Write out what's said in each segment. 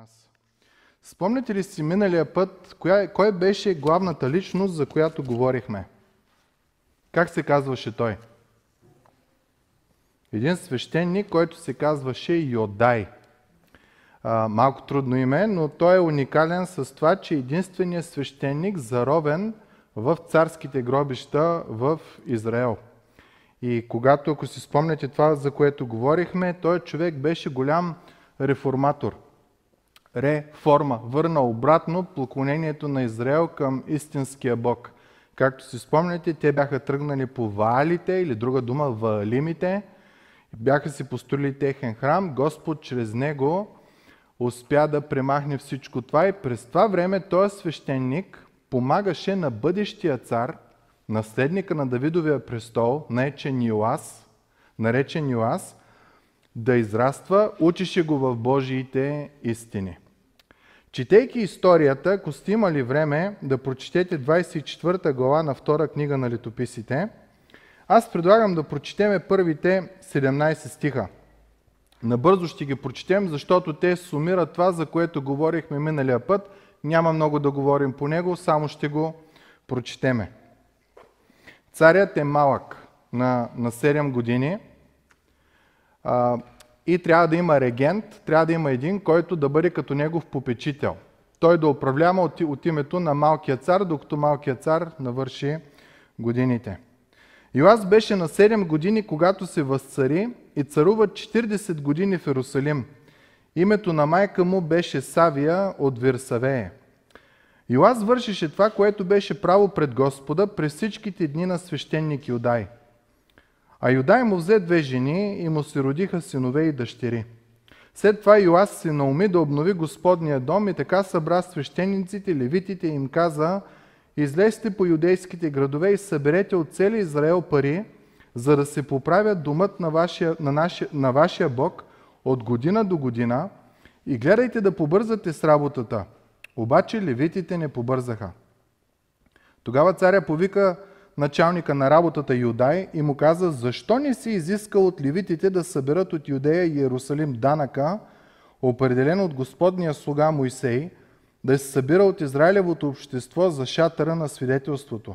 нас. Спомняте ли си миналия път, коя, кой беше главната личност, за която говорихме? Как се казваше той? Един свещеник, който се казваше Йодай. А, малко трудно име, но той е уникален с това, че единственият свещеник заровен в царските гробища в Израел. И когато, ако си спомняте това, за което говорихме, той човек беше голям реформатор. Реформа. Върна обратно поклонението на Израел към истинския Бог. Както си спомняте, те бяха тръгнали по Ваалите или друга дума Ваалимите. Бяха си построили техен храм. Господ чрез него успя да премахне всичко това и през това време този свещеник помагаше на бъдещия цар, наследника на Давидовия престол, наречен Йоас, наречен Йоас, да израства, учеше го в Божиите истини. Четейки историята, ако сте имали време да прочетете 24 глава на втора книга на летописите, аз предлагам да прочетеме първите 17 стиха. Набързо ще ги прочетем, защото те сумират това, за което говорихме миналия път. Няма много да говорим по него, само ще го прочетеме. Царят е малък на, на 7 години и трябва да има регент, трябва да има един, който да бъде като негов попечител. Той да управлява от, от името на малкия цар, докато малкият цар навърши годините. Йоас беше на 7 години, когато се възцари и царува 40 години в Иерусалим. Името на майка му беше Савия от Вирсавее. Йоас вършише това, което беше право пред Господа през всичките дни на свещеник Юдай. А Юдай му взе две жени и му се родиха синове и дъщери. След това Йоас се науми да обнови Господния дом и така събра свещениците, левитите и им каза Излезте по юдейските градове и съберете от цели Израел пари, за да се поправят домът на вашия, на, нашия, на вашия Бог от година до година и гледайте да побързате с работата – обаче левитите не побързаха. Тогава царя повика началника на работата Юдай и му каза, защо не си изиска от левитите да съберат от Юдея и Иерусалим данъка, определен от Господния слуга Моисей, да се събира от Израилевото общество за шатъра на свидетелството.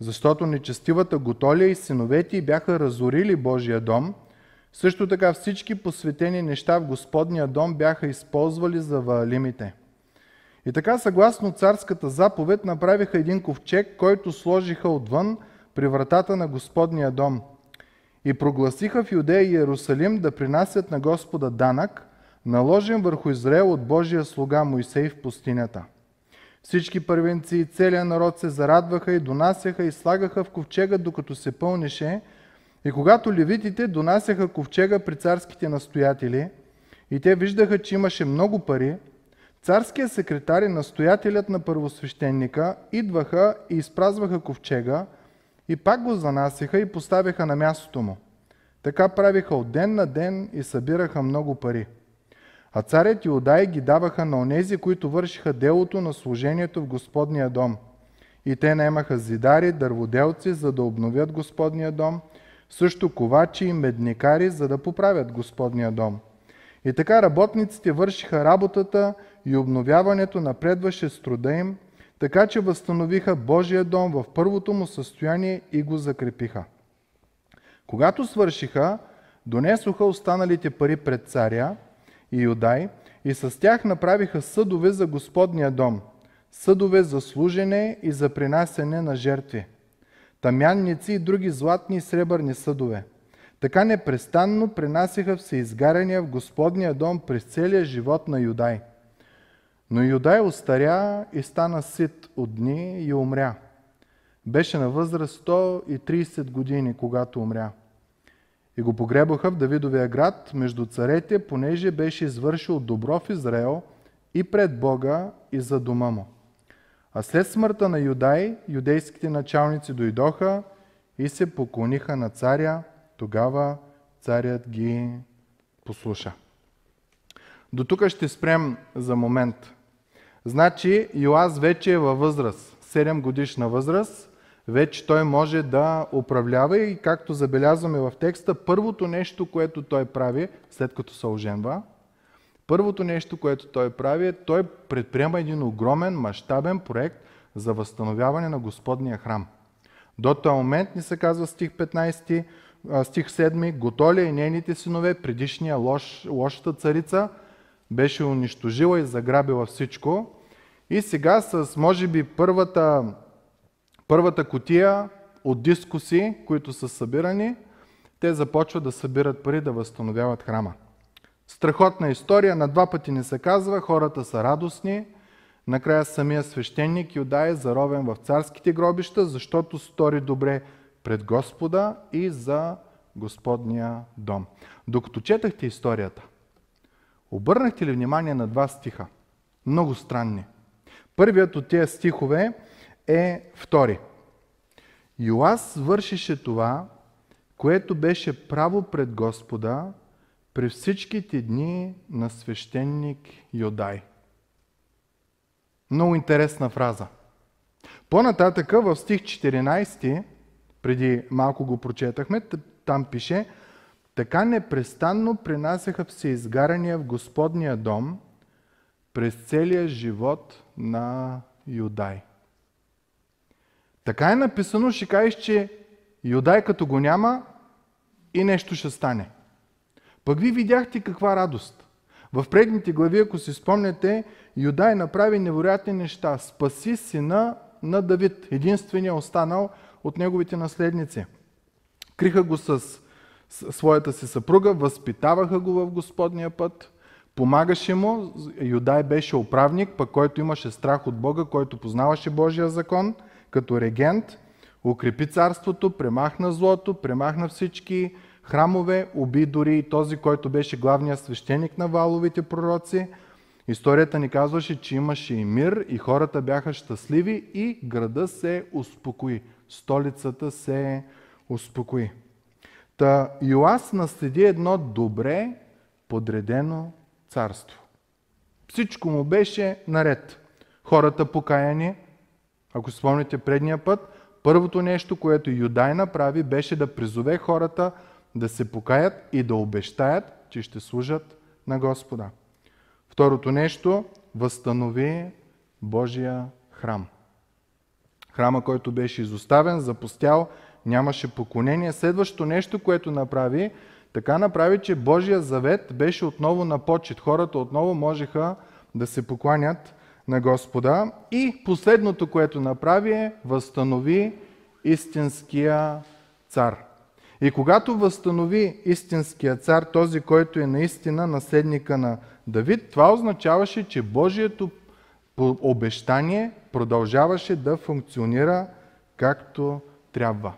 Защото нечестивата Готолия и синовете бяха разорили Божия дом, също така всички посветени неща в Господния дом бяха използвали за ваалимите. И така, съгласно царската заповед, направиха един ковчег, който сложиха отвън при вратата на Господния дом. И прогласиха в Юдея и Иерусалим да принасят на Господа данък, наложен върху Израел от Божия слуга Моисей в пустинята. Всички първенци и целият народ се зарадваха и донасяха и слагаха в ковчега, докато се пълнеше. И когато левитите донасяха ковчега при царските настоятели, и те виждаха, че имаше много пари, Царският секретар и настоятелят на първосвещеника идваха и изпразваха ковчега и пак го занасяха и поставяха на мястото му. Така правиха от ден на ден и събираха много пари. А царят Иудай ги даваха на онези, които вършиха делото на служението в Господния дом. И те наемаха зидари, дърводелци, за да обновят Господния дом, също ковачи и медникари, за да поправят Господния дом. И така работниците вършиха работата и обновяването напредваше с труда им, така че възстановиха Божия дом в първото му състояние и го закрепиха. Когато свършиха, донесоха останалите пари пред царя и Юдай и с тях направиха съдове за Господния дом, съдове за служене и за принасене на жертви, тамянници и други златни и сребърни съдове. Така непрестанно принасяха всеизгаряния в Господния дом през целия живот на Юдай – но Юдай остаря и стана сит от дни и умря. Беше на възраст 130 години, когато умря. И го погребаха в Давидовия град между царете, понеже беше извършил добро в Израел и пред Бога и за дома му. А след смъртта на Юдай, юдейските началници дойдоха и се поклониха на царя. Тогава царят ги послуша. До тук ще спрем за момент. Значи Йоаз вече е във възраст, 7 годишна възраст, вече той може да управлява и както забелязваме в текста, първото нещо, което той прави, след като се оженва, първото нещо, което той прави е, той предприема един огромен, мащабен проект за възстановяване на Господния храм. До този момент ни се казва стих 15, стих 7, Готолия и нейните синове, предишния лош, лошата царица, беше унищожила и заграбила всичко. И сега с, може би, първата, първата котия от дискуси, които са събирани, те започват да събират пари да възстановяват храма. Страхотна история, на два пъти не се казва, хората са радостни. Накрая самия свещеник Юда е заровен в царските гробища, защото стори добре пред Господа и за Господния дом. Докато четахте историята, обърнахте ли внимание на два стиха? Много странни. Първият от тези стихове е втори. Йоас вършише това, което беше право пред Господа през всичките дни на свещеник Йодай. Много интересна фраза. По-нататъка в стих 14, преди малко го прочетахме, там пише Така непрестанно принасяха все изгарания в Господния дом през целия живот на Юдай. Така е написано, ще кажеш, че Юдай като го няма и нещо ще стане. Пък ви видяхте каква радост. В предните глави, ако си спомняте, Юдай направи невероятни неща. Спаси сина на Давид, единствения останал от неговите наследници. Криха го с своята си съпруга, възпитаваха го в Господния път, помагаше му. Юдай беше управник, пък който имаше страх от Бога, който познаваше Божия закон, като регент, укрепи царството, премахна злото, премахна всички храмове, уби дори и този, който беше главният свещеник на валовите пророци. Историята ни казваше, че имаше и мир, и хората бяха щастливи, и града се успокои. Столицата се успокои. Та Йоас наследи едно добре подредено царство. Всичко му беше наред. Хората покаяни, ако спомните предния път, първото нещо, което Юдай направи, беше да призове хората да се покаят и да обещаят, че ще служат на Господа. Второто нещо, възстанови Божия храм. Храма, който беше изоставен, запустял, нямаше поклонение. Следващото нещо, което направи, така направи, че Божия завет беше отново на почет. Хората отново можеха да се покланят на Господа. И последното, което направи е възстанови истинския цар. И когато възстанови истинския цар, този, който е наистина наследника на Давид, това означаваше, че Божието обещание продължаваше да функционира както трябва.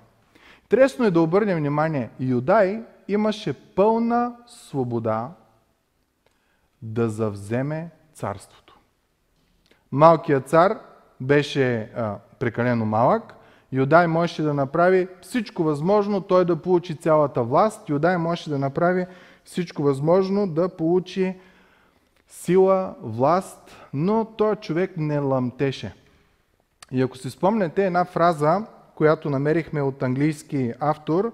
Интересно е да обърнем внимание, Юдай имаше пълна свобода да завземе царството. Малкият цар беше а, прекалено малък, Юдай можеше да направи всичко възможно той да получи цялата власт. Юдай можеше да направи всичко възможно да получи сила, власт, но той човек не лъмтеше. И ако си спомнете една фраза, която намерихме от английски автор,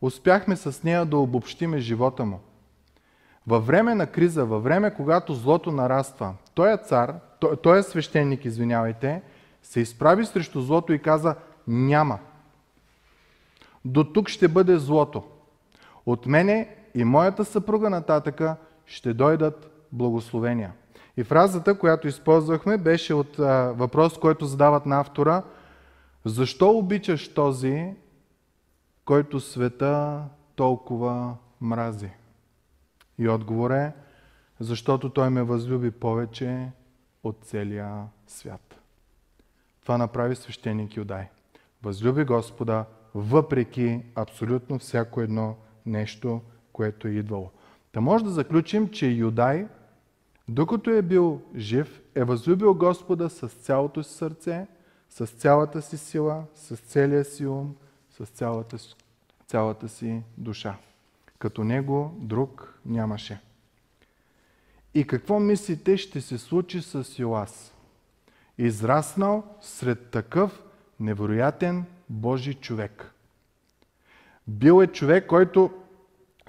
успяхме с нея да обобщиме живота му. Във време на криза, във време, когато злото нараства, той е цар, той е свещеник, извинявайте, се изправи срещу злото и каза – няма. До тук ще бъде злото. От мене и моята съпруга нататъка ще дойдат благословения. И фразата, която използвахме, беше от а, въпрос, който задават на автора. Защо обичаш този, който света толкова мрази? И отговор е, защото той ме възлюби повече от целия свят. Това направи свещеник Юдай. Възлюби Господа, въпреки абсолютно всяко едно нещо, което е идвало. Та може да заключим, че Юдай, докато е бил жив, е възлюбил Господа с цялото си сърце, с цялата си сила, с целия си ум, с цялата, цялата си душа. Като него друг нямаше. И какво мислите ще се случи с Йоас? Израснал сред такъв невероятен Божий човек. Бил е човек, който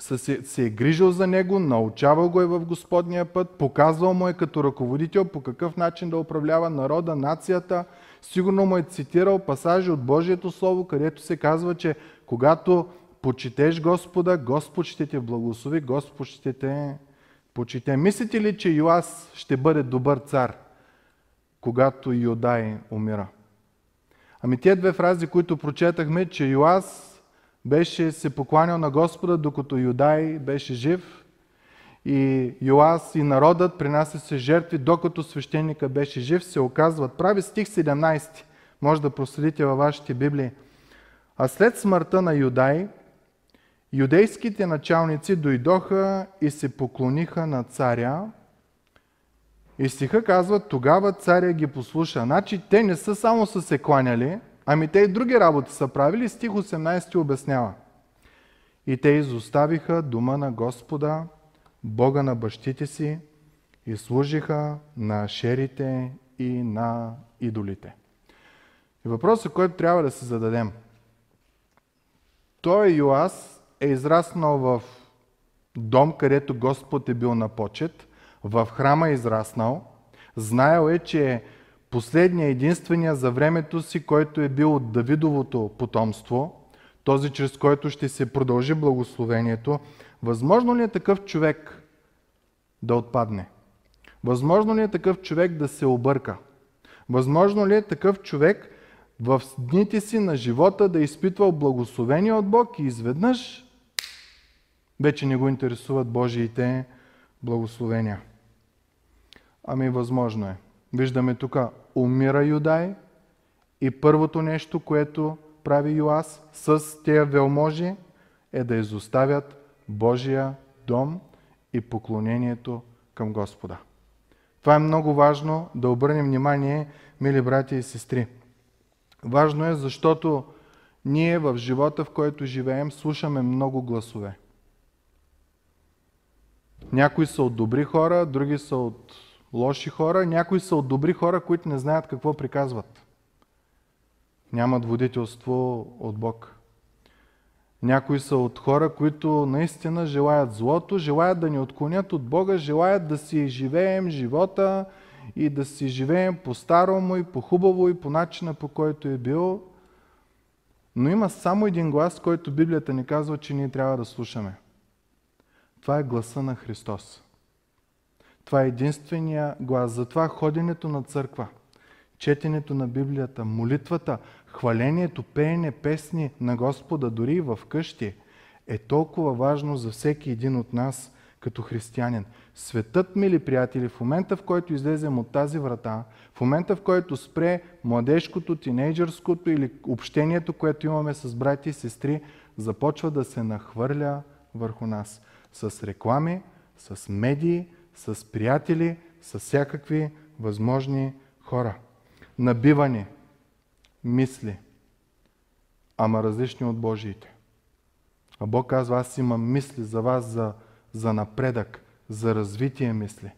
се, е грижил за него, научавал го е в Господния път, показвал му е като ръководител по какъв начин да управлява народа, нацията. Сигурно му е цитирал пасажи от Божието Слово, където се казва, че когато почитеш Господа, Господ ще те благослови, Господ ще те почите. Мислите ли, че Йоас ще бъде добър цар, когато Йодай умира? Ами тези две фрази, които прочетахме, че Йоас беше се покланял на Господа, докато Юдай беше жив. И Йоас и народът принася се жертви, докато свещеника беше жив, се оказват прави. Стих 17. Може да проследите във вашите Библии. А след смъртта на Юдай, юдейските началници дойдоха и се поклониха на царя. И стиха казва, тогава царя ги послуша. Значи те не са само са се кланяли, Ами те и други работи са правили, стих 18 обяснява. И те изоставиха дома на Господа, Бога на бащите си, и служиха на шерите и на идолите. И въпросът, който трябва да се зададем. Той Йоас е израснал в дом, където Господ е бил на почет, в храма е израснал, знаел е, че последния, единствения за времето си, който е бил от Давидовото потомство, този, чрез който ще се продължи благословението, възможно ли е такъв човек да отпадне? Възможно ли е такъв човек да се обърка? Възможно ли е такъв човек в дните си на живота да изпитва благословение от Бог и изведнъж вече не го интересуват Божиите благословения? Ами възможно е. Виждаме тук, умира Юдай и първото нещо, което прави Йоас с тези велможи, е да изоставят Божия дом и поклонението към Господа. Това е много важно да обърнем внимание, мили брати и сестри. Важно е, защото ние в живота, в който живеем, слушаме много гласове. Някои са от добри хора, други са от лоши хора, някои са от добри хора, които не знаят какво приказват. Нямат водителство от Бог. Някои са от хора, които наистина желаят злото, желаят да ни отклонят от Бога, желаят да си живеем живота и да си живеем по-старому и по-хубаво и по начина по който е бил. Но има само един глас, който Библията ни казва, че ние трябва да слушаме. Това е гласа на Христос. Това е единствения глас. Затова ходенето на църква, четенето на Библията, молитвата, хвалението, пеене, песни на Господа, дори и в къщи, е толкова важно за всеки един от нас като християнин. Светът, мили приятели, в момента в който излезем от тази врата, в момента в който спре младежкото, тинейджърското или общението, което имаме с брати и сестри, започва да се нахвърля върху нас. С реклами, с медии, с приятели, с всякакви възможни хора. Набивани мисли, ама различни от Божиите. А Бог казва, аз имам мисли за вас за, за напредък, за развитие мисли.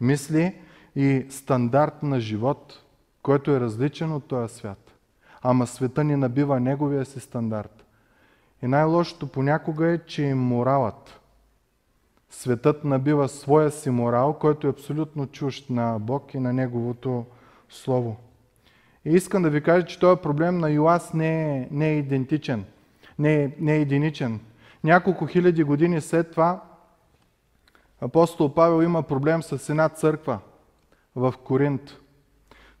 Мисли и стандарт на живот, който е различен от този свят. Ама света ни набива неговия си стандарт. И най-лошото понякога е, че и моралът, Светът набива своя си морал, който е абсолютно чужд на Бог и на Неговото Слово. И искам да ви кажа, че този проблем на Йоас не е, не е идентичен, не е, не е единичен. Няколко хиляди години след това апостол Павел има проблем с една църква в Коринт.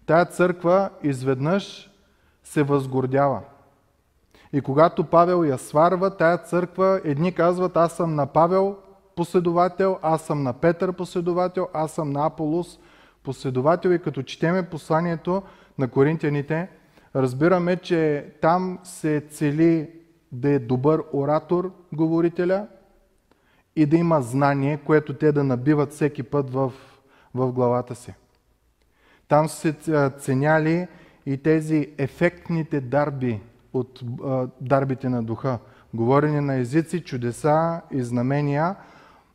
Тая църква изведнъж се възгордява. И когато Павел я сварва, тая църква, едни казват, аз съм на Павел, последовател, аз съм на Петър последовател, аз съм на Аполос последовател и като четеме посланието на коринтияните, разбираме, че там се цели да е добър оратор говорителя и да има знание, което те да набиват всеки път в, в главата си. Там се ценяли и тези ефектните дарби от дарбите на духа. Говорене на езици, чудеса и знамения –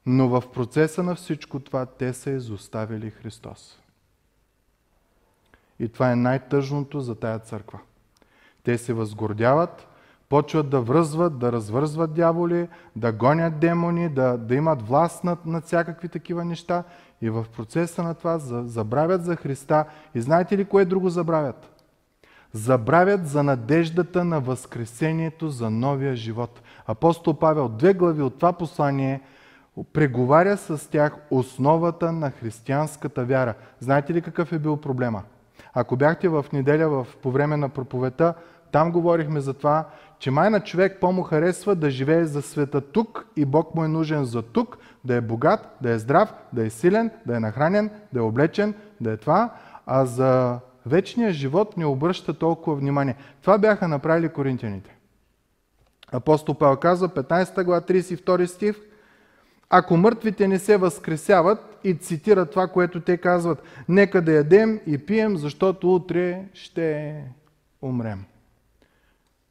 но в процеса на всичко това те са изоставили Христос. И това е най-тъжното за тая църква. Те се възгордяват, почват да връзват, да развързват дяволи, да гонят демони, да, да имат власт над, над всякакви такива неща. И в процеса на това забравят за Христа. И знаете ли кое друго забравят? Забравят за надеждата на Възкресението за новия живот. Апостол Павел, две глави от това послание, преговаря с тях основата на християнската вяра. Знаете ли какъв е бил проблема? Ако бяхте в неделя в, по време на проповета, там говорихме за това, че май на човек по-му харесва да живее за света тук и Бог му е нужен за тук, да е богат, да е здрав, да е силен, да е нахранен, да е облечен, да е това, а за вечния живот не обръща толкова внимание. Това бяха направили коринтияните. Апостол Павел казва, 15 глава, 32 стих, ако мъртвите не се възкресяват и цитират това, което те казват, нека да ядем и пием, защото утре ще умрем.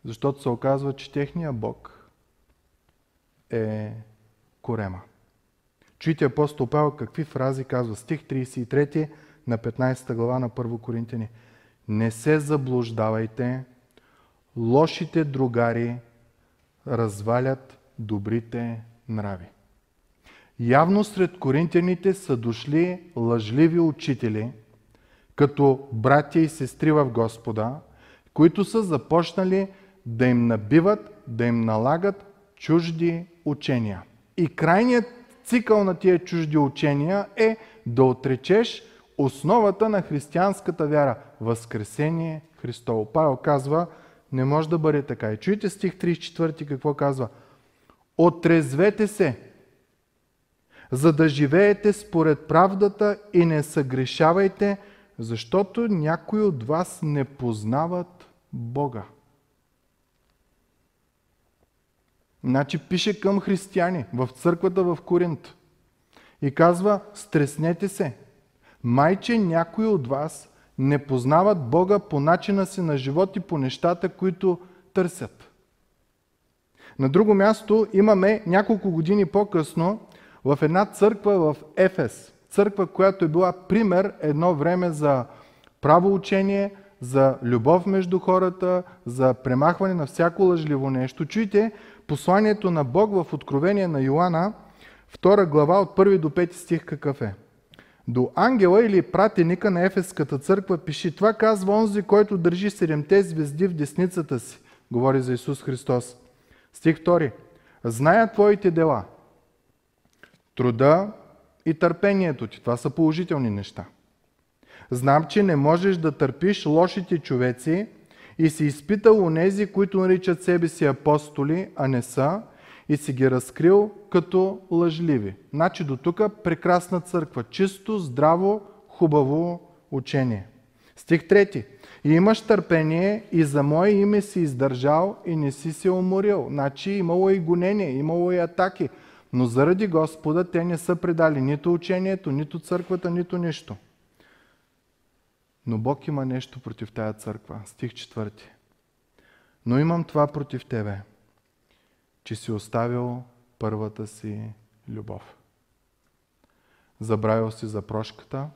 Защото се оказва, че техния Бог е корема. Чуйте апостол Павел какви фрази казва. Стих 33 на 15 глава на 1 Коринтияни. Не се заблуждавайте, лошите другари развалят добрите нрави. Явно сред коринтияните са дошли лъжливи учители, като братя и сестри в Господа, които са започнали да им набиват, да им налагат чужди учения. И крайният цикъл на тия чужди учения е да отречеш основата на християнската вяра – Възкресение Христово. Павел казва, не може да бъде така. И чуйте стих 34 какво казва. Отрезвете се, за да живеете според правдата и не съгрешавайте, защото някои от вас не познават Бога. Значи пише към християни в църквата в Коринт и казва, стреснете се. Майче някои от вас не познават Бога по начина си на живот и по нещата, които търсят. На друго място имаме няколко години по-късно в една църква в Ефес. Църква, която е била пример едно време за право учение, за любов между хората, за премахване на всяко лъжливо нещо. Чуйте посланието на Бог в Откровение на Йоанна, 2 глава от 1 до 5 стих какъв е. До ангела или пратеника на Ефеската църква пиши, това казва онзи, който държи седемте звезди в десницата си. Говори за Исус Христос. Стих 2. Зная твоите дела, труда и търпението ти. Това са положителни неща. Знам, че не можеш да търпиш лошите човеци и си изпитал онези, които наричат себе си апостоли, а не са, и си ги разкрил като лъжливи. Значи до тук прекрасна църква. Чисто, здраво, хубаво учение. Стих 3. И имаш търпение и за мое име си издържал и не си се уморил. Значи имало и гонение, имало и атаки. Но заради Господа те не са предали нито учението, нито църквата, нито нищо. Но Бог има нещо против тая църква. Стих 4. Но имам това против тебе – че си оставил първата си любов. Забравил си за прошката,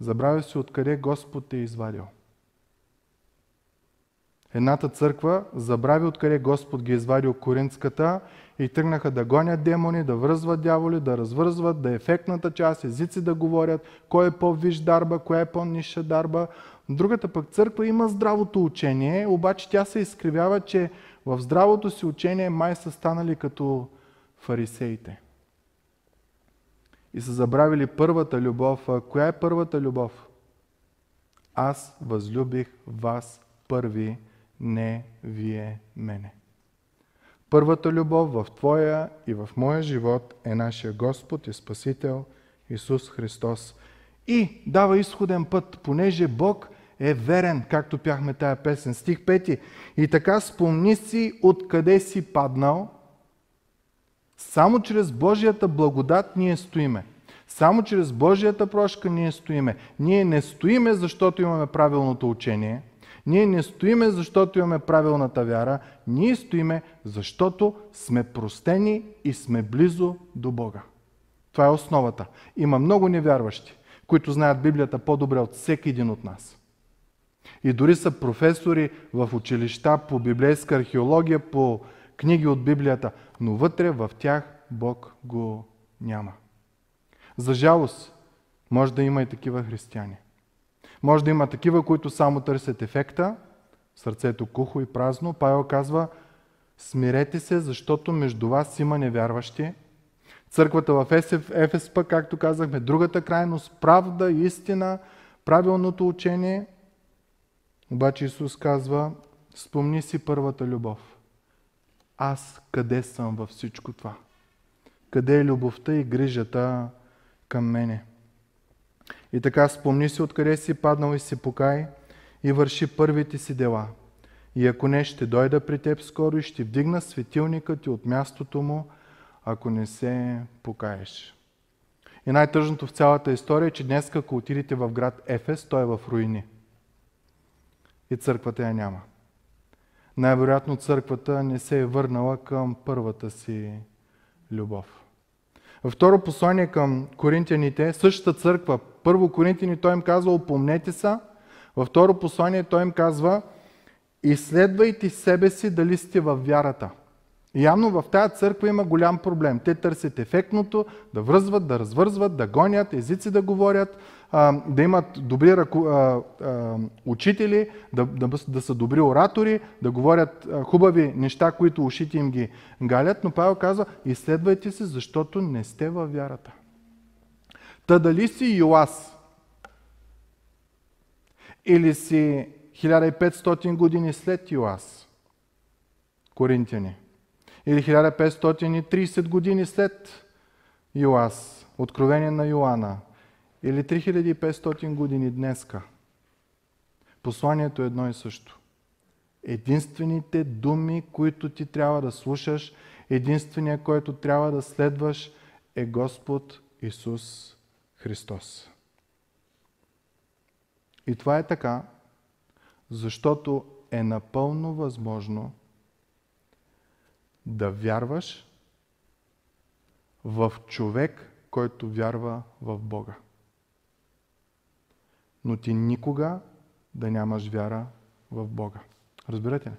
забравил си откъде Господ те е извадил. Едната църква забрави откъде Господ ги е извадил Коринската и тръгнаха да гонят демони, да връзват дяволи, да развързват, да ефектната част, езици да говорят, кой е по-виш дарба, коя е по-ниша дарба. Другата пък църква има здравото учение, обаче тя се изкривява, че в здравото си учение май са станали като фарисеите. И са забравили първата любов. А коя е първата любов? Аз възлюбих вас първи, не вие мене. Първата любов в твоя и в моя живот е нашия Господ и Спасител Исус Христос. И дава изходен път, понеже Бог е верен, както пяхме тая песен. Стих 5. И така спомни си откъде си паднал. Само чрез Божията благодат ние стоиме. Само чрез Божията прошка ние стоиме. Ние не стоиме, защото имаме правилното учение. Ние не стоиме, защото имаме правилната вяра. Ние стоиме, защото сме простени и сме близо до Бога. Това е основата. Има много невярващи, които знаят Библията по-добре от всеки един от нас. И дори са професори в училища по библейска археология, по книги от Библията, но вътре в тях Бог го няма. За жалост, може да има и такива християни. Може да има такива, които само търсят ефекта, сърцето кухо и празно. Павел казва, смирете се, защото между вас има невярващи. Църквата в Ефес пък, както казахме, другата крайност, правда, истина, правилното учение. Обаче Исус казва, спомни си първата любов. Аз къде съм във всичко това? Къде е любовта и грижата към мене? И така спомни си откъде си паднал и си покай и върши първите си дела. И ако не, ще дойда при теб скоро и ще вдигна светилника ти от мястото му, ако не се покаеш. И най-тъжното в цялата история е, че днес, ако отидете в град Ефес, той е в руини. И църквата я няма. Най-вероятно църквата не се е върнала към първата си любов. Във второ послание към коринтияните, същата църква, първо коринтияни, той им казва, опомнете се. Във второ послание той им казва, изследвайте себе си дали сте във вярата. Явно в тази църква има голям проблем. Те търсят ефектното, да връзват, да развързват, да гонят, езици да говорят, да имат добри учители, да, да, да са добри оратори, да говорят хубави неща, които ушите им ги галят. Но Павел казва, изследвайте се, защото не сте във вярата. Та дали си Йоас или си 1500 години след Йоас, коринтияни, или 1530 години след Йоас, откровение на Йоанна, или 3500 години днеска. Посланието е едно и също. Единствените думи, които ти трябва да слушаш, единствения, който трябва да следваш е Господ Исус Христос. И това е така, защото е напълно възможно да вярваш в човек, който вярва в Бога. Но ти никога да нямаш вяра в Бога. Разбирате ли?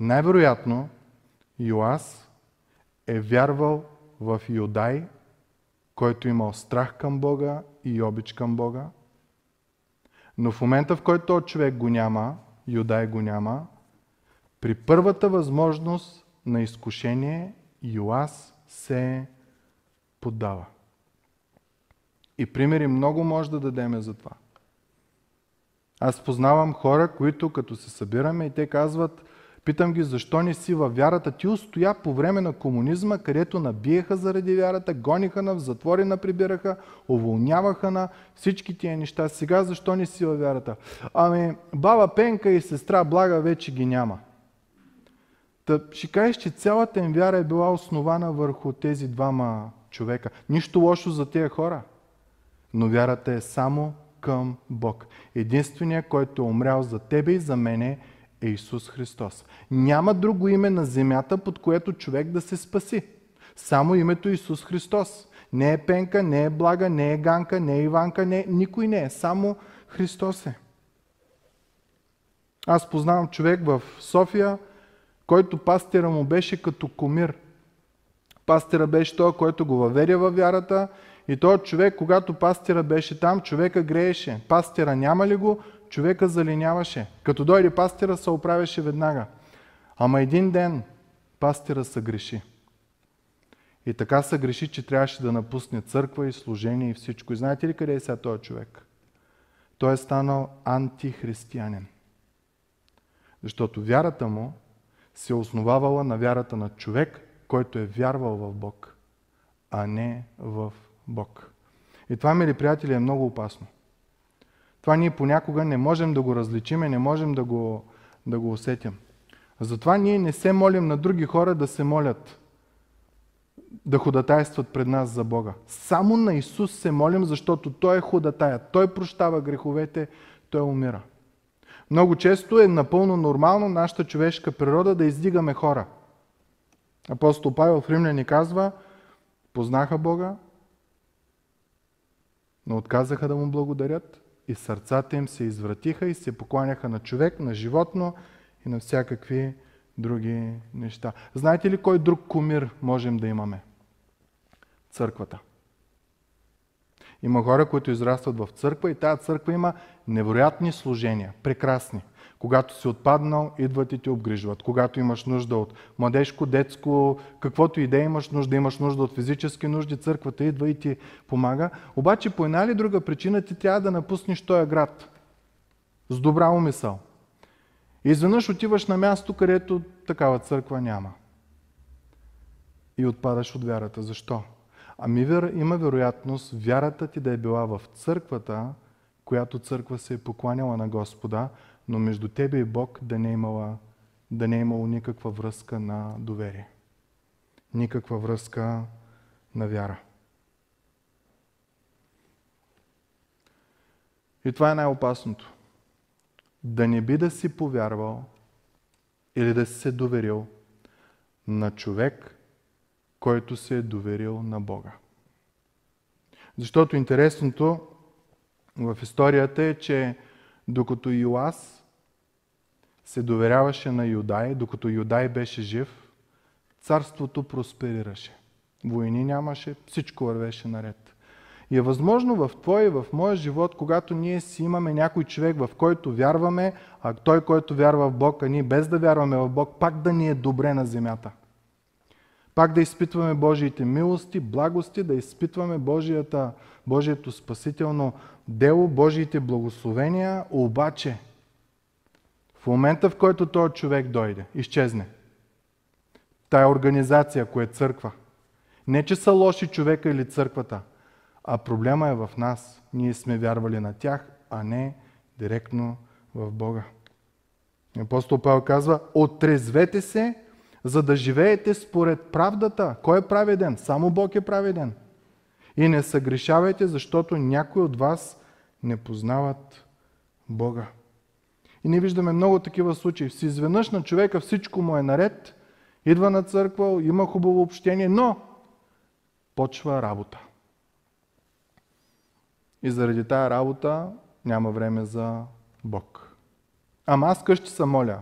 Най-вероятно Йоас е вярвал в Юдай, който имал страх към Бога и обич към Бога. Но в момента, в който човек го няма, Юдай го няма, при първата възможност на изкушение Йоас се поддава. И примери много може да дадеме за това. Аз познавам хора, които като се събираме и те казват, питам ги, защо не си във вярата? Ти устоя по време на комунизма, където набиеха заради вярата, гониха на, в затвори на прибираха, уволняваха на всички тия неща. Сега защо не си във вярата? Ами, баба Пенка и сестра Блага вече ги няма. Та ще кажеш, че цялата им вяра е била основана върху тези двама човека. Нищо лошо за тези хора. Но вярата е само към Бог. Единственият, който е умрял за тебе и за мене е Исус Христос. Няма друго име на земята, под което човек да се спаси. Само името Исус Христос. Не е Пенка, не е Блага, не е Ганка, не е Иванка, не, никой не е. Само Христос е. Аз познавам човек в София, който пастира му беше като комир. Пастира беше той, който го въведе във вярата и този човек, когато пастира беше там, човека грееше. Пастира няма ли го, човека залиняваше. Като дойде пастира, се оправяше веднага. Ама един ден пастира се греши. И така се греши, че трябваше да напусне църква и служение и всичко. И знаете ли къде е сега този човек? Той е станал антихристиянин. Защото вярата му се основавала на вярата на човек, който е вярвал в Бог, а не в Бог. И това, мили приятели, е много опасно. Това ние понякога не можем да го различиме, не можем да го, да го усетим. Затова ние не се молим на други хора да се молят, да ходатайстват пред нас за Бога. Само на Исус се молим, защото Той е ходатая. Той прощава греховете, Той умира. Много често е напълно нормално нашата човешка природа да издигаме хора. Апостол Павел в Римляни казва, познаха Бога, но отказаха да му благодарят и сърцата им се извратиха и се покланяха на човек, на животно и на всякакви други неща. Знаете ли кой друг кумир можем да имаме? Църквата. Има хора, които израстват в църква и тази църква има невероятни служения, прекрасни. Когато си отпаднал, идват и те обгрижват. Когато имаш нужда от младежко, детско, каквото и да имаш нужда, имаш нужда от физически нужди, църквата идва и ти помага. Обаче по една или друга причина ти трябва да напуснеш този град. С добра умисъл. Изведнъж отиваш на място, където такава църква няма. И отпадаш от вярата. Защо? Ами има вероятност вярата ти да е била в църквата, която църква се е покланяла на Господа, но между тебе и Бог да не е, имала, да не е имало никаква връзка на доверие. Никаква връзка на вяра. И това е най-опасното. Да не би да си повярвал или да си се доверил на човек, който се е доверил на Бога. Защото интересното в историята е, че докато Йоас се доверяваше на Юдай, докато Юдай беше жив, царството просперираше. Войни нямаше, всичко вървеше наред. И е възможно в твой и в моя живот, когато ние си имаме някой човек, в който вярваме, а той, който вярва в Бог, а ние без да вярваме в Бог, пак да ни е добре на земята. Пак да изпитваме Божиите милости, благости, да изпитваме Божията, Божието спасително дело, Божиите благословения, обаче в момента, в който този човек дойде, изчезне. Тая организация, която е църква. Не, че са лоши човека или църквата, а проблема е в нас. Ние сме вярвали на тях, а не директно в Бога. Апостол Павел казва, отрезвете се, за да живеете според правдата. Кой е праведен? Само Бог е праведен. И не съгрешавайте, защото някои от вас не познават Бога. И ние виждаме много такива случаи. Си изведнъж на човека всичко му е наред, идва на църква, има хубаво общение, но почва работа. И заради тая работа няма време за Бог. Ама аз къщи се моля.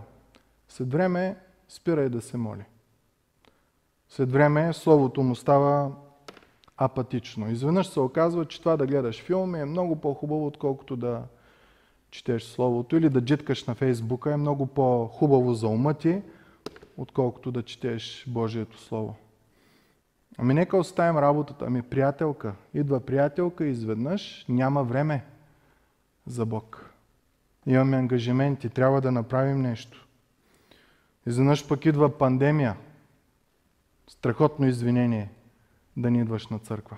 След време спирай да се моли. След време Словото му става апатично. Изведнъж се оказва, че това да гледаш филми е много по-хубаво, отколкото да четеш Словото или да джиткаш на Фейсбука е много по-хубаво за ума ти, отколкото да четеш Божието Слово. Ами нека оставим работата. Ами приятелка. Идва приятелка и изведнъж няма време за Бог. Имаме ангажименти, трябва да направим нещо. Изведнъж пък идва пандемия. Страхотно извинение да не идваш на църква.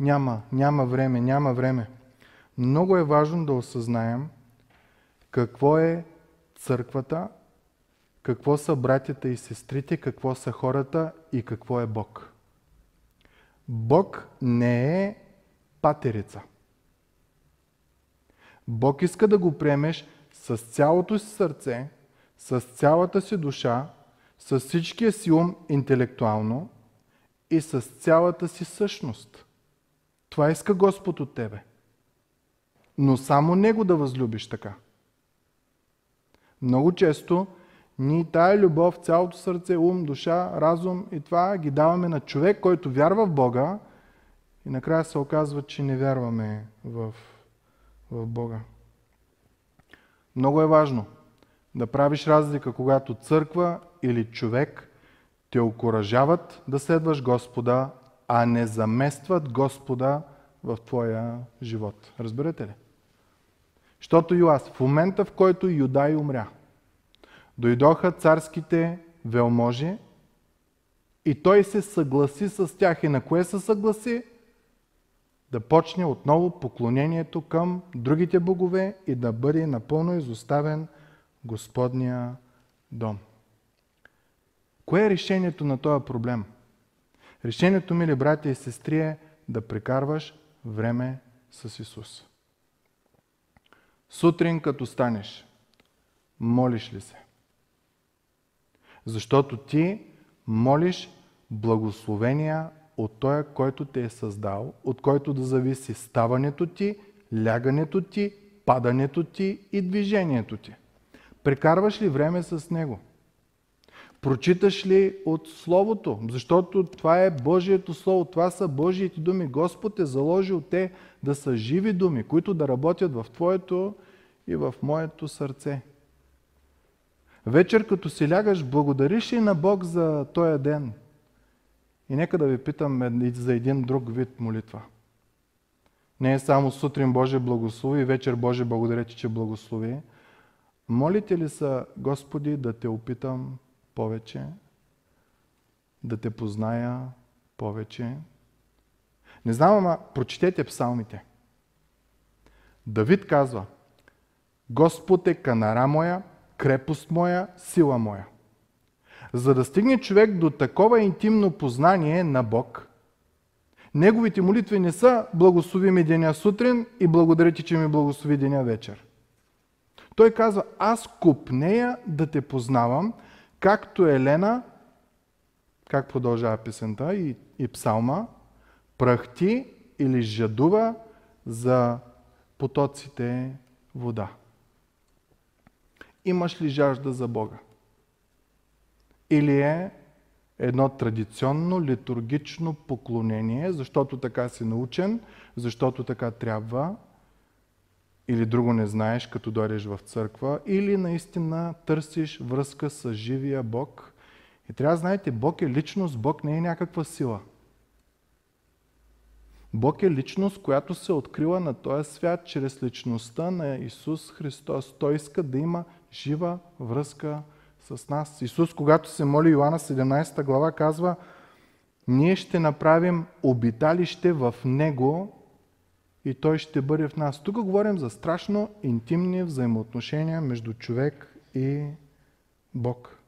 Няма, няма време, няма време. Много е важно да осъзнаем какво е църквата, какво са братята и сестрите, какво са хората и какво е Бог. Бог не е патерица. Бог иска да го приемеш с цялото си сърце, с цялата си душа, с всичкия си ум интелектуално и с цялата си същност. Това иска Господ от тебе. Но само Него да възлюбиш така. Много често ние тая любов, цялото сърце, ум, душа, разум и това ги даваме на човек, който вярва в Бога и накрая се оказва, че не вярваме в, в Бога. Много е важно – да правиш разлика, когато църква или човек те окоръжават да следваш Господа, а не заместват Господа в твоя живот. Разбирате ли? Защото и аз, в момента в който Юдай умря, дойдоха царските велможи и той се съгласи с тях. И на кое се съгласи? Да почне отново поклонението към другите богове и да бъде напълно изоставен Господния дом. Кое е решението на този проблем? Решението, мили братя и сестри, е да прекарваш време с Исус. Сутрин, като станеш, молиш ли се? Защото ти молиш благословения от Той, който те е създал, от който да зависи ставането ти, лягането ти, падането ти и движението ти. Прекарваш ли време с Него? Прочиташ ли от Словото? Защото това е Божието Слово, това са Божиите думи. Господ е заложил те да са живи думи, които да работят в Твоето и в моето сърце. Вечер, като си лягаш, благодариш ли на Бог за този ден? И нека да ви питам за един друг вид молитва. Не е само сутрин Боже благослови вечер Боже благодаря ти, че благослови. Молите ли са, Господи, да те опитам повече, да те позная повече? Не знам, ама прочетете псалмите. Давид казва, Господ е канара моя, крепост моя, сила моя. За да стигне човек до такова интимно познание на Бог, неговите молитви не са благослови ми деня сутрин и благодаря ти, че ми благослови деня вечер. Той казва, аз купнея да те познавам, както Елена, как продължава песента и, и псалма, прахти или жадува за потоците вода. Имаш ли жажда за Бога? Или е едно традиционно литургично поклонение, защото така си научен, защото така трябва, или друго не знаеш, като дойдеш в църква, или наистина търсиш връзка с живия Бог. И трябва да знаете, Бог е личност, Бог не е някаква сила. Бог е личност, която се открива на този свят чрез личността на Исус Христос. Той иска да има жива връзка с нас. Исус, когато се моли Йоанна 17 глава, казва, ние ще направим обиталище в Него и Той ще бъде в нас. Тук говорим за страшно интимни взаимоотношения между човек и Бог.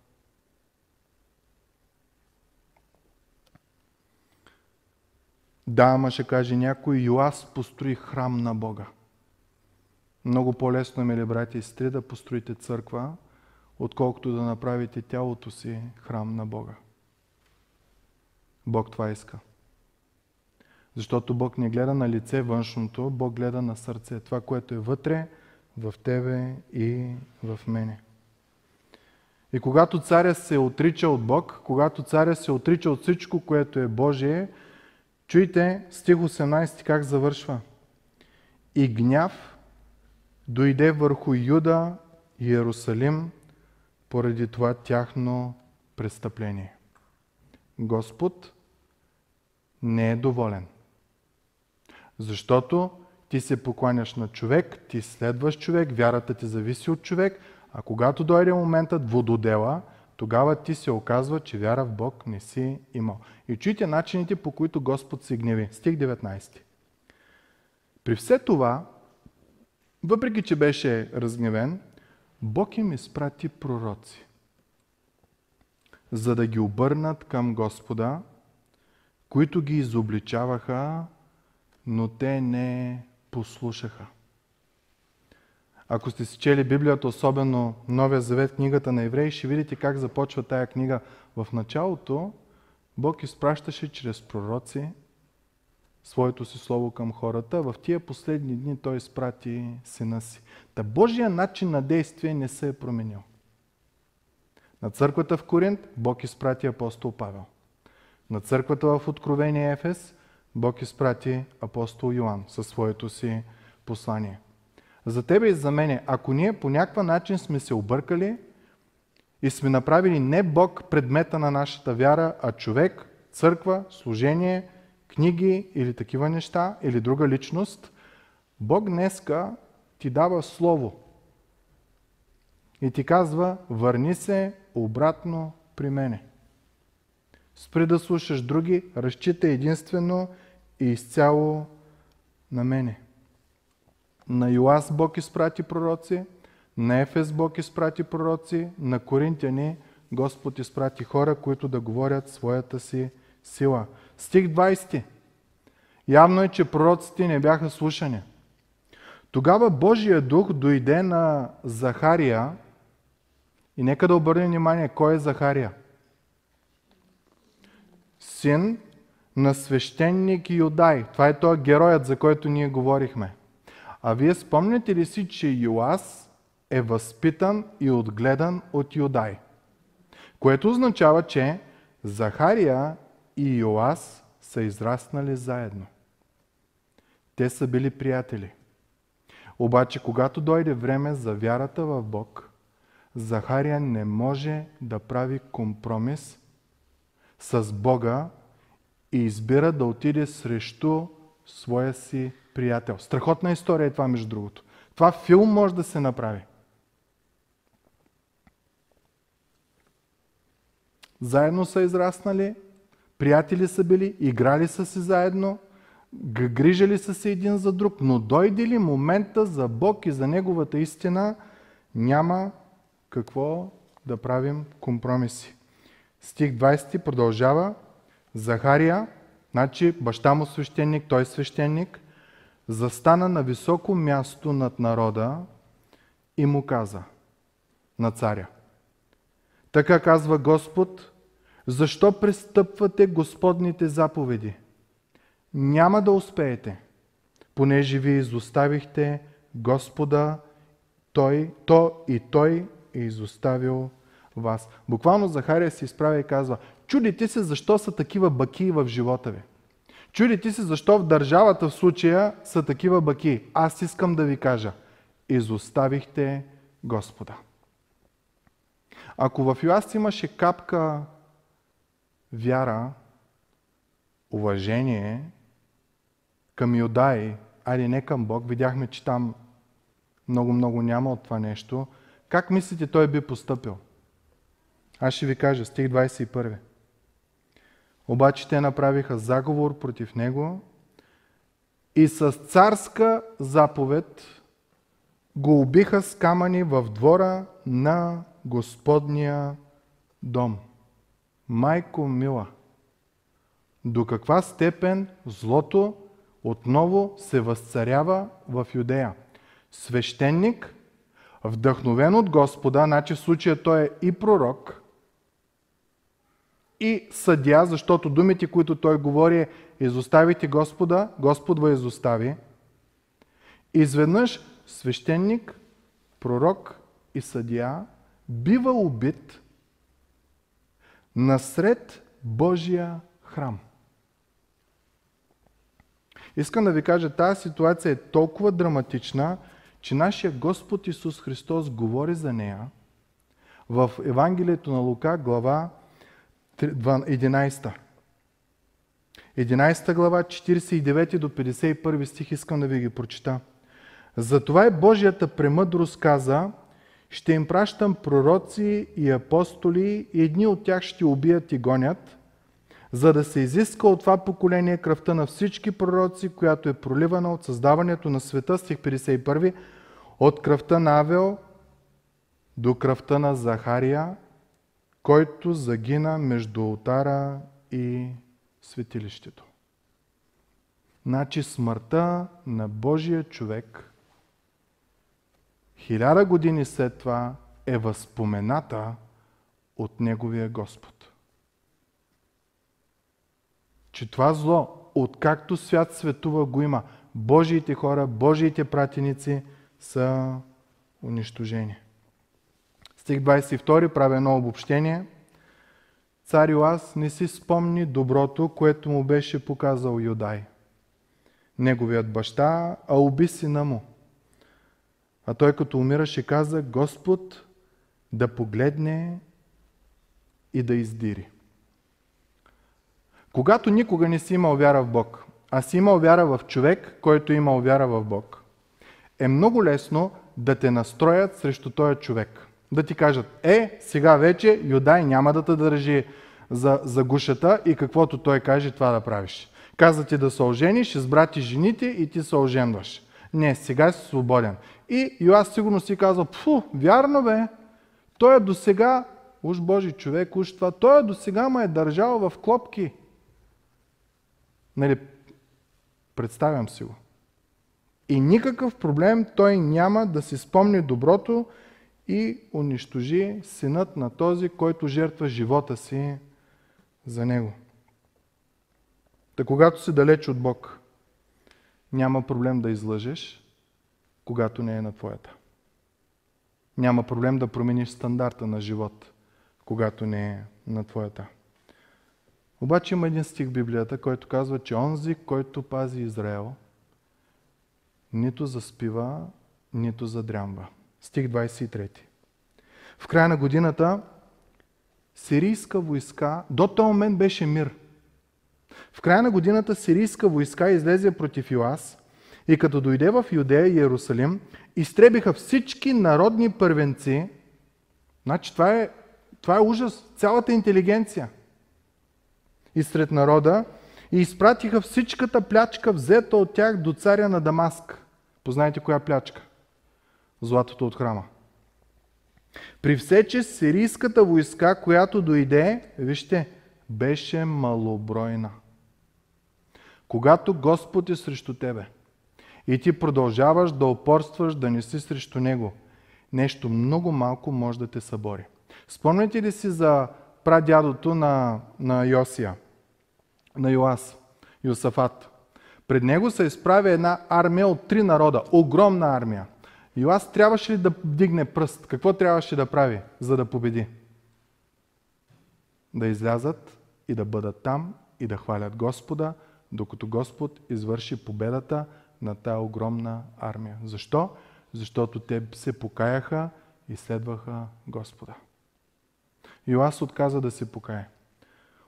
Да, ама ще каже някой, и аз построих храм на Бога. Много по-лесно, мили брати и сестри, да построите църква, отколкото да направите тялото си храм на Бога. Бог това иска. Защото Бог не гледа на лице външното, Бог гледа на сърце. Това, което е вътре, в тебе и в мене. И когато царя се отрича от Бог, когато царя се отрича от всичко, което е Божие, чуйте стих 18 как завършва. И гняв дойде върху Юда и Иерусалим поради това тяхно престъпление. Господ не е доволен. Защото ти се покланяш на човек, ти следваш човек, вярата ти зависи от човек, а когато дойде моментът вододела, тогава ти се оказва, че вяра в Бог не си имал. И чуйте начините, по които Господ се гневи. Стих 19. При все това, въпреки че беше разгневен, Бог им изпрати пророци, за да ги обърнат към Господа, които ги изобличаваха, но те не послушаха. Ако сте си чели Библията, особено Новия Завет, книгата на евреи, ще видите как започва тая книга. В началото Бог изпращаше чрез пророци своето си слово към хората. В тия последни дни Той изпрати сина си. Та Божия начин на действие не се е променил. На църквата в Коринт Бог изпрати апостол Павел. На църквата в Откровение Ефес Бог изпрати апостол Йоанн със своето си послание. За тебе и за мене, ако ние по някакъв начин сме се объркали и сме направили не Бог предмета на нашата вяра, а човек, църква, служение – книги или такива неща, или друга личност, Бог днеска ти дава Слово и ти казва, върни се обратно при мене. Спри да слушаш други, разчитай единствено и изцяло на мене. На Йоас Бог изпрати пророци, на Ефес Бог изпрати пророци, на Коринтияни Господ изпрати хора, които да говорят своята си сила. Стих 20. Явно е, че пророците не бяха слушани. Тогава Божия дух дойде на Захария и нека да обърнем внимание, кой е Захария? Син на свещеник Юдай. Това е този героят, за който ние говорихме. А вие спомняте ли си, че Йоас е възпитан и отгледан от Юдай? Което означава, че Захария и Йоас са израснали заедно. Те са били приятели. Обаче, когато дойде време за вярата в Бог, Захария не може да прави компромис с Бога и избира да отиде срещу своя си приятел. Страхотна история е това, между другото. Това филм може да се направи. Заедно са израснали, приятели са били, играли са си заедно, грижали са се един за друг, но дойде ли момента за Бог и за Неговата истина, няма какво да правим компромиси. Стих 20 продължава. Захария, значи баща му свещеник, той свещеник, застана на високо място над народа и му каза на царя. Така казва Господ, защо престъпвате Господните заповеди? Няма да успеете, понеже ви изоставихте Господа, той, то и Той е изоставил вас. Буквално Захария се изправя и казва, чудите се защо са такива баки в живота ви. Чудите се защо в държавата в случая са такива баки. Аз искам да ви кажа, изоставихте Господа. Ако в Йоас имаше капка вяра, уважение към Юдай, айде не към Бог, видяхме, че там много-много няма от това нещо, как мислите той би поступил? Аз ще ви кажа, стих 21. Обаче те направиха заговор против него и с царска заповед го убиха с камъни в двора на Господния дом. Майко мила, до каква степен злото отново се възцарява в Юдея? Свещеник, вдъхновен от Господа, значи в случая той е и пророк, и съдя, защото думите, които той говори е изоставите Господа, Господ ва изостави. Изведнъж свещеник, пророк и съдия бива убит насред Божия храм. Искам да ви кажа, тази ситуация е толкова драматична, че нашия Господ Исус Христос говори за нея в Евангелието на Лука, глава 11. 11 глава, 49 до 51 стих искам да ви ги прочита. Затова и Божията премъдрост каза, ще им пращам пророци и апостоли и едни от тях ще убият и гонят, за да се изиска от това поколение кръвта на всички пророци, която е проливана от създаването на света, стих 51, от кръвта на Авел до кръвта на Захария, който загина между ултара и светилището. Значи смъртта на Божия човек хиляда години след това е възпомената от Неговия Господ. Че това зло, откакто свят светува, го има. Божиите хора, Божиите пратеници са унищожени. Стих 22 прави едно обобщение. Цар Йоас не си спомни доброто, което му беше показал Юдай, неговият баща, а уби сина му. А той като умираше каза, Господ да погледне и да издири. Когато никога не си имал вяра в Бог, а си имал вяра в човек, който имал вяра в Бог, е много лесно да те настроят срещу този човек – да ти кажат, е, сега вече Юдай няма да те държи за, за гушата и каквото той каже, това да правиш. Каза ти да се ожениш, избрати жените и ти се оженваш. Не, сега си свободен. И Йоас сигурно си казал, пфу, вярно бе, той е до сега, уж Божи човек, уж това, той е до сега ме е държал в клопки. Нали, представям си го. И никакъв проблем той няма да си спомни доброто, и унищожи синът на този, който жертва живота си за него. Та когато си далеч от Бог, няма проблем да излъжеш, когато не е на твоята. Няма проблем да промениш стандарта на живот, когато не е на твоята. Обаче има един стих в Библията, който казва, че онзи, който пази Израел, нито заспива, нито задрямва. Стих 23. В края на годината сирийска войска, до този момент беше мир. В края на годината сирийска войска излезе против Йоас и като дойде в Юдея и Иерусалим, изтребиха всички народни първенци. Значи това е, това е ужас. Цялата интелигенция. И сред народа и изпратиха всичката плячка, взета от тях до царя на Дамаск. Познайте коя плячка? Златото от храма. При все, че сирийската войска, която дойде, вижте, беше малобройна. Когато Господ е срещу тебе и ти продължаваш да опорстваш да не си срещу Него, нещо много малко може да те събори. Спомняте ли си за прадядото на, на Йосия, на Йоас, Йосафат? Пред него се изправя една армия от три народа, огромна армия. Йоас трябваше ли да вдигне пръст? Какво трябваше да прави, за да победи? Да излязат и да бъдат там и да хвалят Господа, докато Господ извърши победата на тая огромна армия. Защо? Защото те се покаяха и следваха Господа. Йоас отказа да се покая.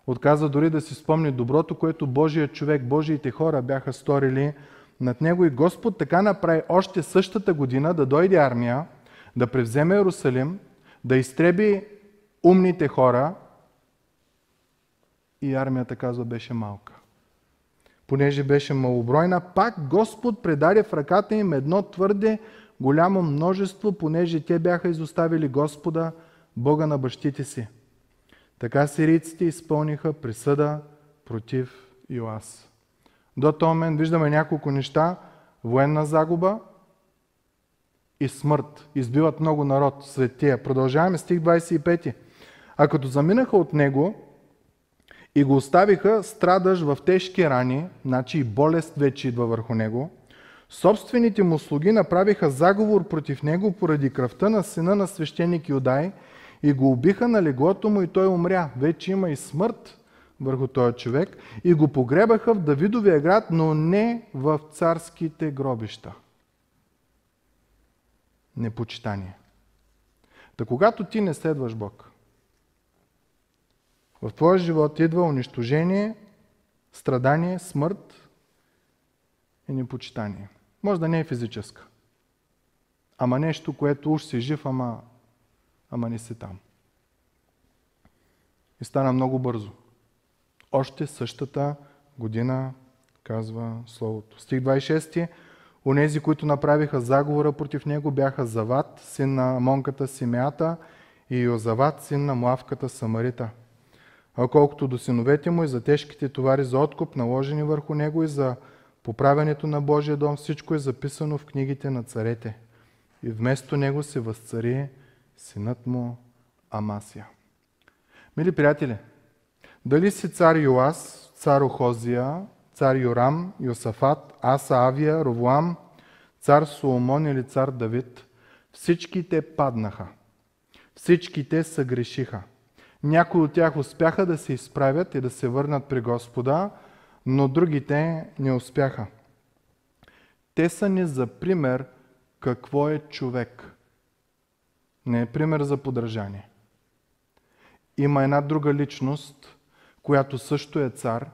Отказа дори да си спомни доброто, което Божия човек, Божиите хора бяха сторили над него и Господ така направи още същата година да дойде армия, да превземе Иерусалим, да изтреби умните хора и армията, казва, беше малка. Понеже беше малобройна, пак Господ предаде в ръката им едно твърде голямо множество, понеже те бяха изоставили Господа, Бога на бащите си. Така сирийците изпълниха присъда против Йоас. До този момент виждаме няколко неща. Военна загуба и смърт. Избиват много народ след тия. Продължаваме стих 25. А като заминаха от него и го оставиха страдаш в тежки рани, значи и болест вече идва върху него, собствените му слуги направиха заговор против него поради кръвта на сина на свещеник Юдай и го убиха на леглото му и той умря. Вече има и смърт върху този човек и го погребаха в Давидовия град, но не в царските гробища. Непочитание. Та когато ти не следваш Бог, в твоя живот идва унищожение, страдание, смърт и непочитание. Може да не е физическа. Ама нещо, което уж си жив, ама, ама не си там. И стана много бързо. Още същата година, казва Словото. Стих 26. Онези, които направиха заговора против него, бяха Зават, син на Монката Симеата и Йозават, син на Муавката Самарита. А колкото до синовете му и за тежките товари за откуп, наложени върху него и за поправянето на Божия дом, всичко е записано в книгите на царете. И вместо него се възцари синът му Амасия. Мили приятели, дали си цар Йоас, цар Охозия, цар Йорам, Йосафат, Аса, Авия, Ровуам, цар Соломон или цар Давид, всички те паднаха. Всички те съгрешиха. Някои от тях успяха да се изправят и да се върнат при Господа, но другите не успяха. Те са ни за пример какво е човек. Не е пример за подражание. Има една друга личност, която също е цар,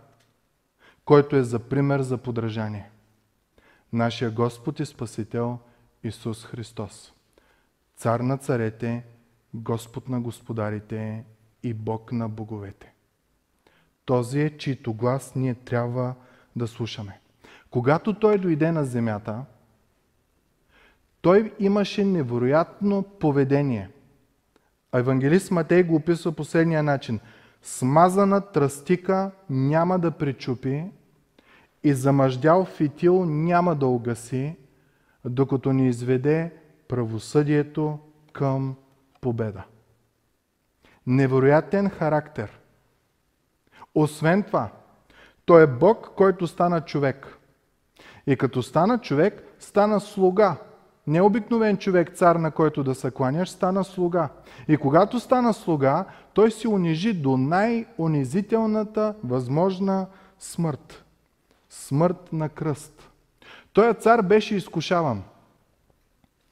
който е за пример за подражание. Нашия Господ и Спасител Исус Христос. Цар на царете, Господ на господарите и Бог на боговете. Този е, чието глас ние трябва да слушаме. Когато Той дойде на земята, Той имаше невероятно поведение. Евангелист Матей го описва последния начин – смазана тръстика няма да причупи и замъждял фитил няма да угаси, докато ни изведе правосъдието към победа. Невероятен характер. Освен това, Той е Бог, който стана човек. И като стана човек, стана слуга. Не обикновен човек, цар, на който да се кланяш, стана слуга. И когато стана слуга, той се унижи до най-унизителната възможна смърт. Смърт на кръст. Той цар беше изкушаван.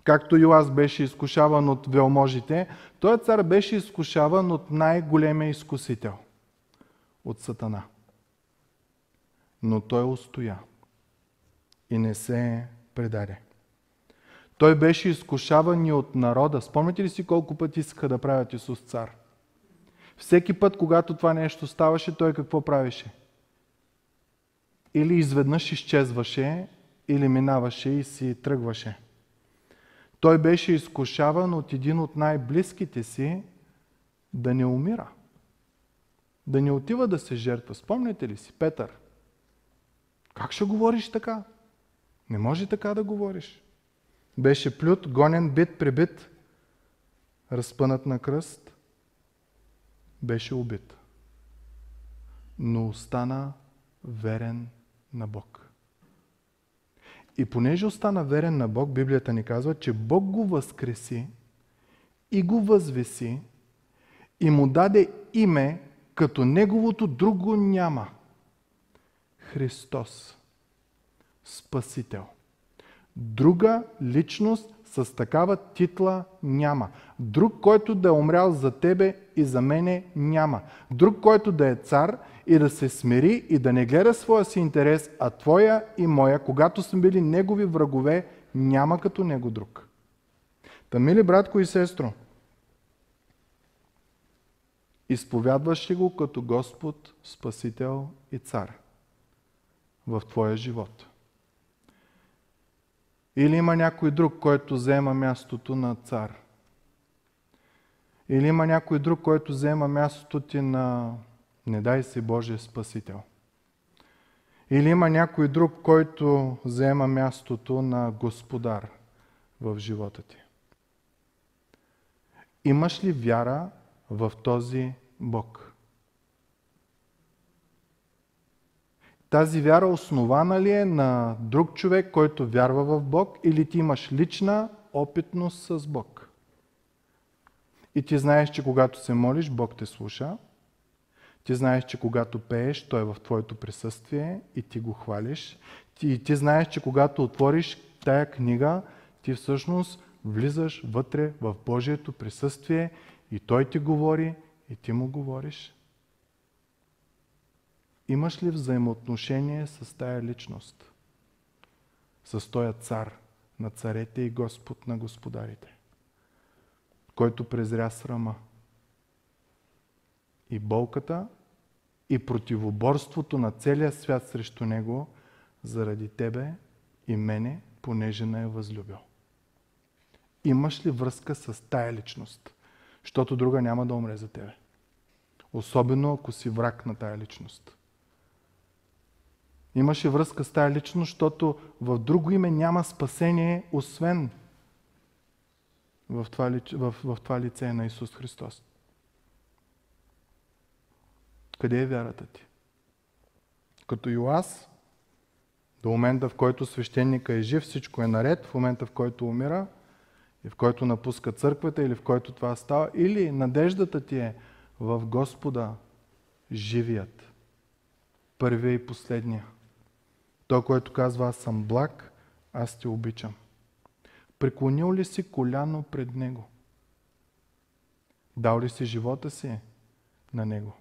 Както Йоас беше изкушаван от велможите, той цар беше изкушаван от най-големия изкусител. От Сатана. Но той устоя и не се предаде. Той беше изкушаван и от народа. Спомняте ли си колко пъти искаха да правят Исус цар? Всеки път, когато това нещо ставаше, той какво правеше? Или изведнъж изчезваше, или минаваше и си тръгваше. Той беше изкушаван от един от най-близките си да не умира. Да не отива да се жертва. Спомняте ли си, Петър? Как ще говориш така? Не може така да говориш. Беше плют, гонен, бит, прибит, разпънат на кръст, беше убит. Но остана верен на Бог. И понеже остана верен на Бог, Библията ни казва, че Бог го възкреси и го възвеси и му даде име, като неговото друго няма. Христос. Спасител. Друга личност с такава титла няма. Друг, който да е умрял за тебе и за мене няма. Друг, който да е цар и да се смири и да не гледа своя си интерес, а твоя и моя, когато сме били негови врагове, няма като него друг. Та, мили братко и сестро, изповядваш ли го като Господ, Спасител и Цар в твоя живот? Или има някой друг, който взема мястото на цар? Или има някой друг, който взема мястото ти на, не дай си Божия Спасител? Или има някой друг, който взема мястото на Господар в живота ти? Имаш ли вяра в този Бог? Тази вяра основана ли е на друг човек, който вярва в Бог, или ти имаш лична опитност с Бог? И ти знаеш, че когато се молиш, Бог те слуша. Ти знаеш, че когато пееш, Той е в твоето присъствие и ти го хвалиш. И ти знаеш, че когато отвориш тая книга, ти всъщност влизаш вътре в Божието присъствие и Той ти говори и ти му говориш. Имаш ли взаимоотношение с тая личност? С този цар на царете и Господ на господарите, който презря срама и болката и противоборството на целия свят срещу него заради тебе и мене, понеже не е възлюбил. Имаш ли връзка с тая личност? Защото друга няма да умре за тебе. Особено ако си враг на тая личност. Имаше връзка с тая личност, защото в друго име няма спасение, освен в това, в, в това лице на Исус Христос. Къде е вярата ти? Като Йоас, до момента в който свещеника е жив, всичко е наред, в момента в който умира и в който напуска църквата или в който това става, или надеждата ти е в Господа, живият, първия и последния. Той, който казва, аз съм благ, аз те обичам. Преклонил ли си коляно пред Него? Дал ли си живота си на Него?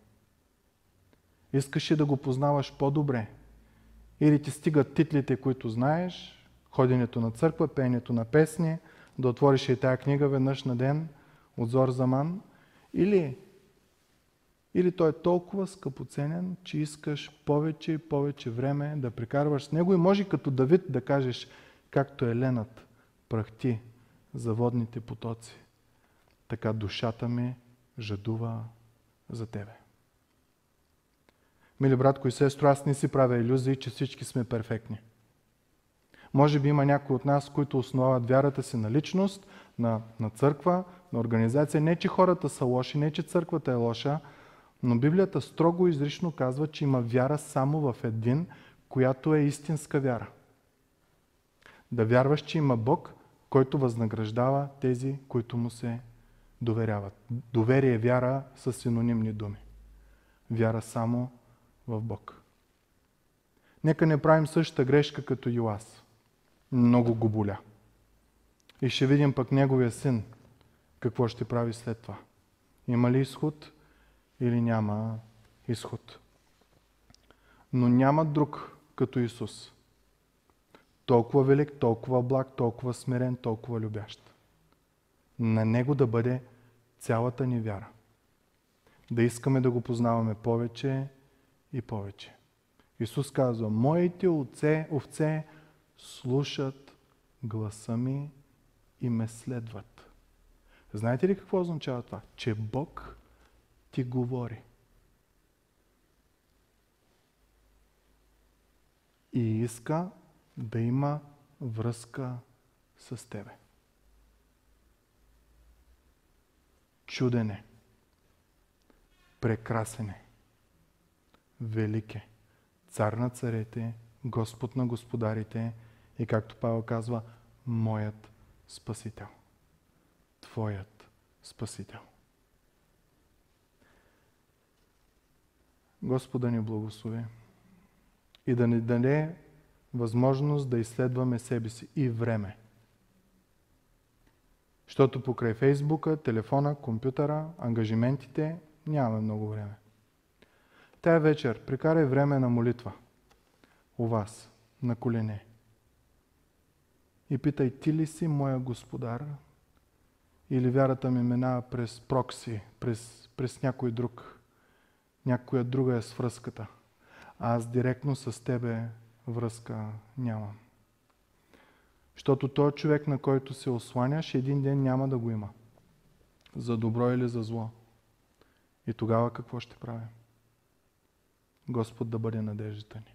Искаш ли да го познаваш по-добре? Или ти стигат титлите, които знаеш, ходенето на църква, пеенето на песни, да отвориш и тая книга веднъж на ден, отзор за ман, или или той е толкова скъпоценен, че искаш повече и повече време да прекарваш с него и може като Давид да кажеш, както е ленът прахти за водните потоци, така душата ми жадува за тебе. Мили братко и сестро, аз не си правя иллюзии, че всички сме перфектни. Може би има някои от нас, които основават вярата си на личност, на, на църква, на организация. Не, че хората са лоши, не, че църквата е лоша, Но Библията строго изрично казва, че има вяра само в един, която е истинска вяра. Да вярваш, че има Бог, който възнаграждава тези, които му се доверяват. Доверие и вяра са синонимни думи. Вяра само в Бог. Нека не правим същата грешка като Йоас. Много го боля. И ще видим пък неговия син какво ще прави след това. Има ли изход или няма изход? Но няма друг като Исус. Толкова велик, толкова благ, толкова смирен, толкова любящ. На Него да бъде цялата ни вяра. Да искаме да го познаваме повече и повече. Исус казва, моите овце, овце слушат гласа ми и ме следват. Знаете ли какво означава това? Че Бог ти говори. И иска да има връзка с тебе. Чуден е. Прекрасен е. Велик е. Цар на царете, Господ на господарите и както Павел казва, моят Спасител. Твоят Спасител. Господа ни благослови и да ни даде възможност да изследваме себе си и време. Защото покрай Фейсбука, телефона, компютъра, ангажиментите нямаме много време. Тая вечер прекарай време на молитва у вас, на колене. И питай, ти ли си моя господар? Или вярата ми минава през прокси, през, през някой друг? Някоя друга е свръзката. А аз директно с тебе връзка нямам. Защото той човек, на който се осланяш, един ден няма да го има. За добро или за зло. И тогава какво ще правим? Господ да бъде надеждата ни.